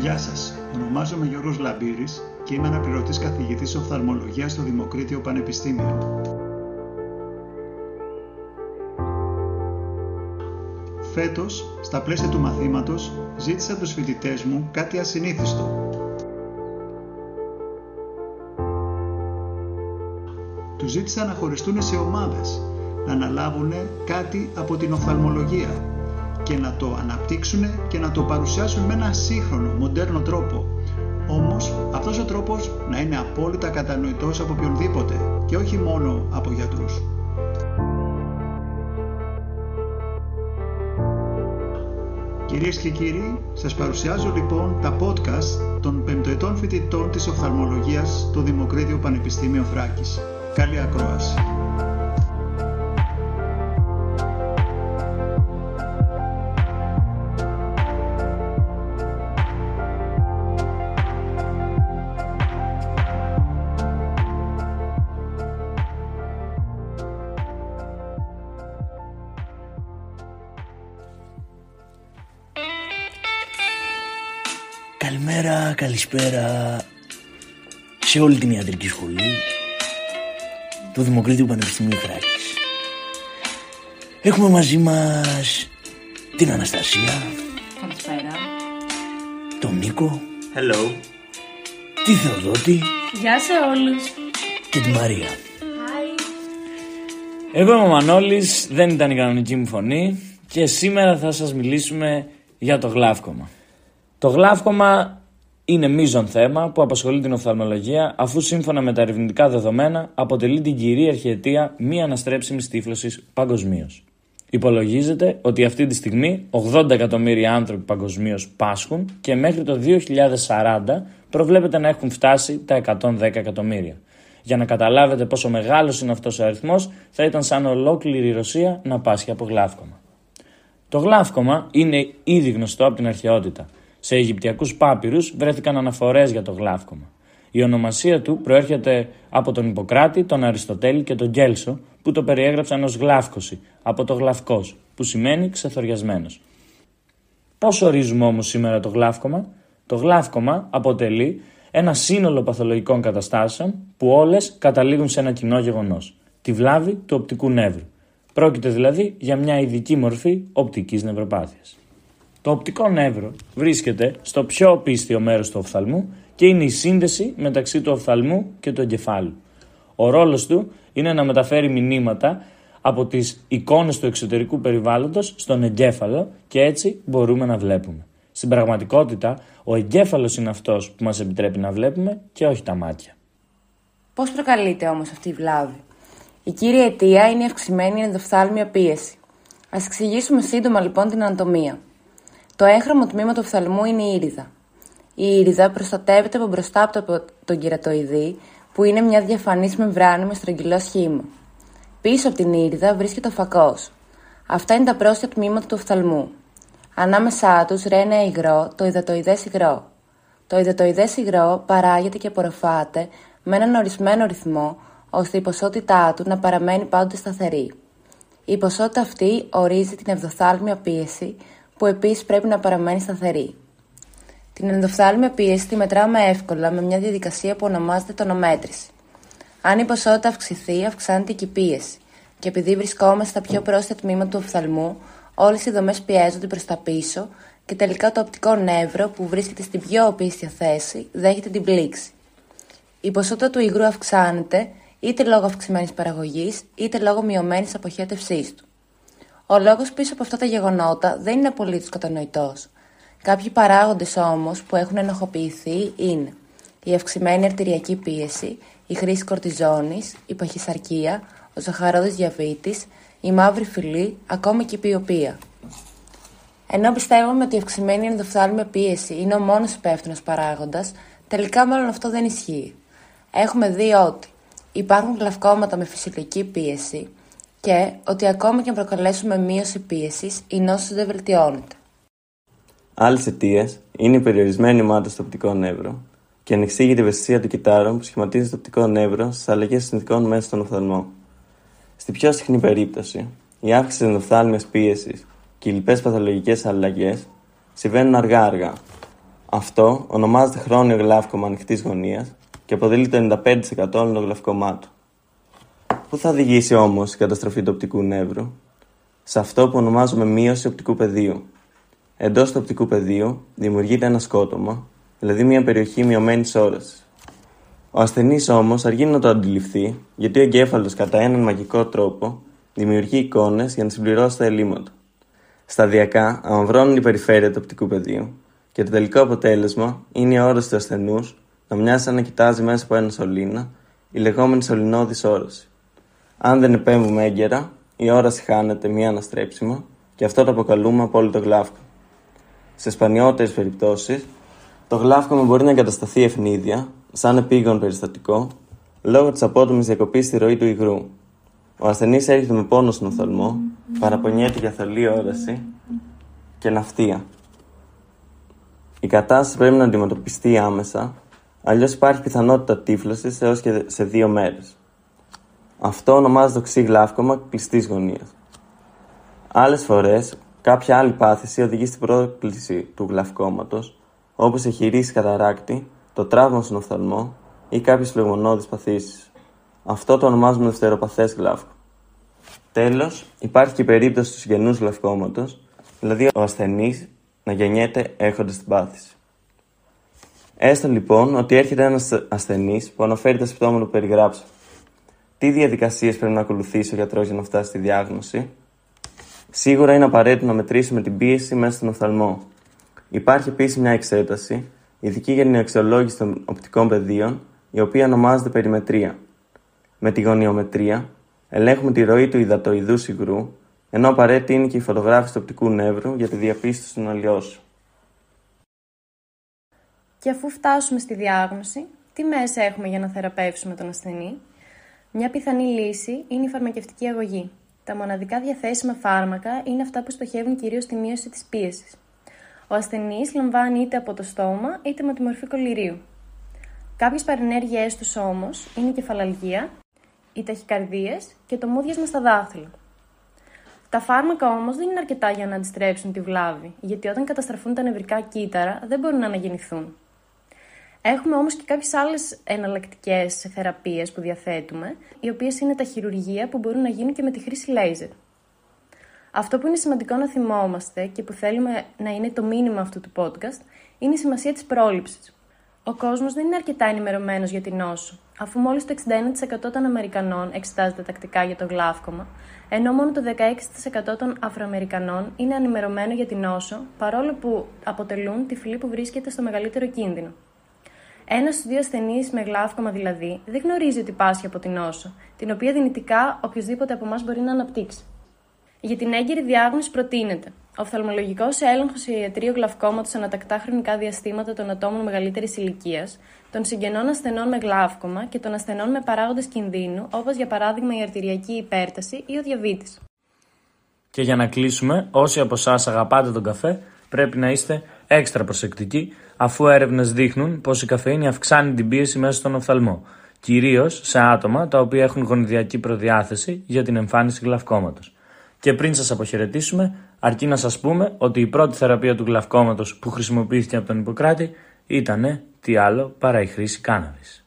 Γεια σας, ονομάζομαι Γιώργος Λαμπύρης και είμαι αναπληρωτής καθηγητής οφθαλμολογίας στο Δημοκρίτιο Πανεπιστήμιο. Φέτος, στα πλαίσια του μαθήματος, ζήτησα από τους φοιτητές μου κάτι ασυνήθιστο. Τους ζήτησα να χωριστούν σε ομάδες, να αναλάβουν κάτι από την οφθαλμολογία και να το αναπτύξουν και να το παρουσιάσουν με ένα σύγχρονο, μοντέρνο τρόπο. Όμως αυτός ο τρόπος να είναι απόλυτα κατανοητός από οποιονδήποτε και όχι μόνο από γιατρούς. Κυρίες και κύριοι, σας παρουσιάζω λοιπόν τα podcast των πεμπτοετών φοιτητών της οφθαλμολογίας στο Δημοκρίτιο Πανεπιστήμιο Θράκης. Καλή ακρόαση. Καλησπέρα σε όλη την ιατρική σχολή του Δημοκρίτου Πανεπιστημίου Θράκης. Έχουμε μαζί μας την Αναστασία, Καλησπέρα. τον Νίκο, Hello. τη Θεοδότη Γεια σε όλους. και τη Μαρία. Εγώ είμαι ο Μανώλης, δεν ήταν η κανονική μου φωνή και σήμερα θα σας μιλήσουμε για το γλάφκομα. Το γλάφκομα είναι μείζον θέμα που απασχολεί την οφθαλμολογία αφού σύμφωνα με τα ερευνητικά δεδομένα αποτελεί την κυρίαρχη αιτία μη αναστρέψιμης τύφλωσης παγκοσμίως. Υπολογίζεται ότι αυτή τη στιγμή 80 εκατομμύρια άνθρωποι παγκοσμίως πάσχουν και μέχρι το 2040 προβλέπεται να έχουν φτάσει τα 110 εκατομμύρια. Για να καταλάβετε πόσο μεγάλος είναι αυτός ο αριθμός, θα ήταν σαν ολόκληρη η Ρωσία να πάσχει από γλάφκομα. Το γλαύκωμα είναι ήδη γνωστό από την αρχαιότητα. Σε Αιγυπτιακούς πάπυρους βρέθηκαν αναφορές για το γλαύκωμα. Η ονομασία του προέρχεται από τον Ιπποκράτη, τον Αριστοτέλη και τον Κέλσο, που το περιέγραψαν ως γλάφκωση, από το γλαυκός, που σημαίνει ξεθοριασμένος. Πώς ορίζουμε όμως σήμερα το γλαύκωμα; Το γλαύκωμα αποτελεί ένα σύνολο παθολογικών καταστάσεων που όλες καταλήγουν σε ένα κοινό γεγονός. Τη βλάβη του οπτικού νεύρου. Πρόκειται δηλαδή για μια ειδική μορφή οπτικής νευροπάθειας. Το οπτικό νεύρο βρίσκεται στο πιο οπίστιο μέρος του οφθαλμού και είναι η σύνδεση μεταξύ του οφθαλμού και του εγκεφάλου. Ο ρόλος του είναι να μεταφέρει μηνύματα από τις εικόνες του εξωτερικού περιβάλλοντος στον εγκέφαλο και έτσι μπορούμε να βλέπουμε. Στην πραγματικότητα, ο εγκέφαλος είναι αυτός που μας επιτρέπει να βλέπουμε και όχι τα μάτια. Πώς προκαλείται όμως αυτή η βλάβη; Η κύρια αιτία είναι η αυξημένη ενδοφθάλμια πίεση. Ας εξηγήσουμε σύντομα λοιπόν την ανατομία. Το έγχρωμο τμήμα του οφθαλμού είναι η ήριδα. Η ήριδα προστατεύεται από μπροστά από το- τον κερατοειδή, που είναι μια διαφανής μεμβράνη με στρογγυλό σχήμα. Πίσω από την ήριδα βρίσκεται ο φακός. Αυτά είναι τα πρόσθετα τμήματα του οφθαλμού. Ανάμεσά τους ρέει ένα υγρό, το υδατοειδές υγρό. Το υδατοειδές υγρό παράγεται και απορροφάται με έναν ορισμένο ρυθμό, ώστε η ποσότητά του να παραμένει πάντοτε σταθερή. Η ποσότητα αυτή ορίζει την ευδοθάλμια πίεση, που επίσης πρέπει να παραμένει σταθερή. Την ενδοφθάλμια πίεση τη μετράμε εύκολα με μια διαδικασία που ονομάζεται τονομέτρηση. Αν η ποσότητα αυξηθεί, αυξάνεται και η πίεση. Και επειδή βρισκόμαστε στα πιο πρόσθετα τμήματα του οφθαλμού, όλες οι δομές πιέζονται προς τα πίσω και τελικά το οπτικό νεύρο που βρίσκεται στην πιο οπίστια θέση δέχεται την πλήξη. Η ποσότητα του υγρού αυξάνεται είτε λόγω αυξημένης παραγωγής είτε λόγω μειωμένης αποχέτευσής του. Ο λόγος πίσω από αυτά τα γεγονότα δεν είναι απολύτως κατανοητός. Κάποιοι παράγοντες όμως που έχουν ενοχοποιηθεί είναι η αυξημένη αρτηριακή πίεση, η χρήση κορτιζόνης, η παχυσαρκία, ο ζαχαρόδης διαβήτης, η μαύρη φυλή, ακόμη και η ποιοπία. Ενώ πιστεύουμε ότι η αυξημένη ενδοφθάλμια πίεση είναι ο μόνος υπεύθυνος παράγοντας, τελικά μάλλον αυτό δεν ισχύει. Έχουμε δει ότι υπάρχουν γλαυκόματα με φυσιολογική πίεση και ότι ακόμη και αν προκαλέσουμε μείωση πίεσης, η νόσος δεν βελτιώνεται. Άλλες αιτίες είναι η περιορισμένη μάτα στο οπτικό νεύρο και η ανεξήγητη ευαισθησία του κυτάρων που σχηματίζει το οπτικό νεύρο στις αλλαγές συνθηκών μέσα στον οφθαλμό. Στη πιο συχνή περίπτωση, η αύξηση της ενδοφθάλμια πίεσης και οι λοιπές παθολογικές αλλαγές συμβαίνουν αργά-αργά. Αυτό ονομάζεται χρόνιο γλαύκομα ανοιχτής γωνίας και αποτελεί το 95% όλων των γλαυκομάτων. Πού θα οδηγήσει όμως η καταστροφή του οπτικού νεύρου, σε αυτό που ονομάζουμε μείωση οπτικού πεδίου. Εντός του οπτικού πεδίου δημιουργείται ένα σκότωμα, δηλαδή μια περιοχή μειωμένη όραση. Ο ασθενής όμως αργεί να το αντιληφθεί, γιατί ο εγκέφαλος κατά έναν μαγικό τρόπο δημιουργεί εικόνες για να συμπληρώσει τα ελλείμματα. Σταδιακά αμαυρώνουν η περιφέρεια του οπτικού πεδίου και το τελικό αποτέλεσμα είναι η όραση του ασθενούς να μοιάζει σαν να κοιτάζει μέσα από ένα σωλήνα, η λεγόμενη σωληνώδης όραση. Αν δεν επέμβουμε έγκαιρα, η όραση χάνεται μία αναστρέψιμα και αυτό το αποκαλούμε απόλυτο γλάφκο. Σε σπανιότερες περιπτώσεις, το γλάφκομα μπορεί να εγκατασταθεί ευνίδια, σαν επίγον περιστατικό, λόγω της απότομης διακοπής στη ροή του υγρού. Ο ασθενής έρχεται με πόνο στον οφθαλμό, παραπονιέται για θολή όραση και ναυτία. Η κατάσταση πρέπει να αντιμετωπιστεί άμεσα, αλλιώς υπάρχει πιθανότητα τύφλωσης έως και σε δύο μέρες. Αυτό ονομάζεται οξύ γλάφκομα κλειστής γωνίας. Άλλες φορές, κάποια άλλη πάθηση οδηγεί στην πρόκληση του γλαυκόματο, όπως εχειρήσει καταράκτη, το τραύμα στον οφθαλμό ή κάποιες φλεγμονώδει παθήσεις. Αυτό το ονομάζουμε δευτεροπαθές γλαύκο. Τέλος, υπάρχει και η περίπτωση του συγγενού γλαυκόματο, δηλαδή ο ασθενής να γεννιέται έχοντας την πάθηση. Έστω λοιπόν ότι έρχεται ένας ασθενής που αναφέρει τα συμπτώματα που περιγράψα. Τι διαδικασίες πρέπει να ακολουθήσει ο γιατρός για να φτάσει στη διάγνωση; Σίγουρα είναι απαραίτητο να μετρήσουμε την πίεση μέσα στον οφθαλμό. Υπάρχει επίσης μια εξέταση, ειδική για την αξιολόγηση των οπτικών πεδίων, η οποία ονομάζεται περιμετρία. Με τη γωνιομετρία ελέγχουμε τη ροή του υδατοειδού υγρού, ενώ απαραίτητη είναι και η φωτογράφηση του οπτικού νεύρου για τη διαπίστωση των αλλοιώσεων. Και αφού φτάσουμε στη διάγνωση, τι μέσα έχουμε για να θεραπεύσουμε τον ασθενή; Μια πιθανή λύση είναι η φαρμακευτική αγωγή. Τα μοναδικά διαθέσιμα φάρμακα είναι αυτά που στοχεύουν κυρίως στη μείωση της πίεσης. Ο ασθενής λαμβάνει είτε από το στόμα είτε με τη μορφή κολληρίου. Κάποιες παρενέργειές τους όμως είναι η κεφαλαλγία, οι ταχυκαρδίες και το μούδιασμα στα δάχτυλα. Τα φάρμακα όμως δεν είναι αρκετά για να αντιστρέψουν τη βλάβη, γιατί όταν καταστραφούν τα νευρικά κύτταρα δεν μπορούν να αναγεννηθούν. Έχουμε όμως και κάποιες άλλες εναλλακτικές θεραπείες που διαθέτουμε, οι οποίες είναι τα χειρουργία που μπορούν να γίνουν και με τη χρήση λέιζερ. Αυτό που είναι σημαντικό να θυμόμαστε και που θέλουμε να είναι το μήνυμα αυτού του podcast είναι η σημασία της πρόληψης. Ο κόσμος δεν είναι αρκετά ενημερωμένος για την νόσο, αφού μόλις το 61% των Αμερικανών εξετάζεται τακτικά για το γλάφκομα, ενώ μόνο το 16% των Αφροαμερικανών είναι ενημερωμένο για την νόσο, παρόλο που αποτελούν τη φυλή που βρίσκεται στο μεγαλύτερο κίνδυνο. Ένας στους δύο ασθενείς με γλάφκομα δηλαδή δεν γνωρίζει ότι πάσχει από την νόσο, την οποία δυνητικά οποιοδήποτε από εμάς μπορεί να αναπτύξει. Για την έγκαιρη διάγνωση προτείνεται οφθαλμολογικός έλεγχος σε ιατρείο γλαυκόματο ανατακτά χρονικά διαστήματα των ατόμων μεγαλύτερης ηλικίας, των συγγενών ασθενών με γλάφκομα και των ασθενών με παράγοντες κινδύνου, όπως για παράδειγμα η αρτηριακή υπέρταση ή ο διαβήτης. Και για να κλείσουμε, όσοι από εσάς αγαπάτε τον καφέ, πρέπει να είστε έξτρα προσεκτικοί, αφού έρευνες δείχνουν πως η καφεΐνη αυξάνει την πίεση μέσα στον οφθαλμό, κυρίως σε άτομα τα οποία έχουν γονιδιακή προδιάθεση για την εμφάνιση γλαυκόματο. Και πριν σας αποχαιρετήσουμε, αρκεί να σας πούμε ότι η πρώτη θεραπεία του γλαυκόματο που χρησιμοποιήθηκε από τον Ιπποκράτη ήταν τι άλλο παρά η χρήση κάναβης.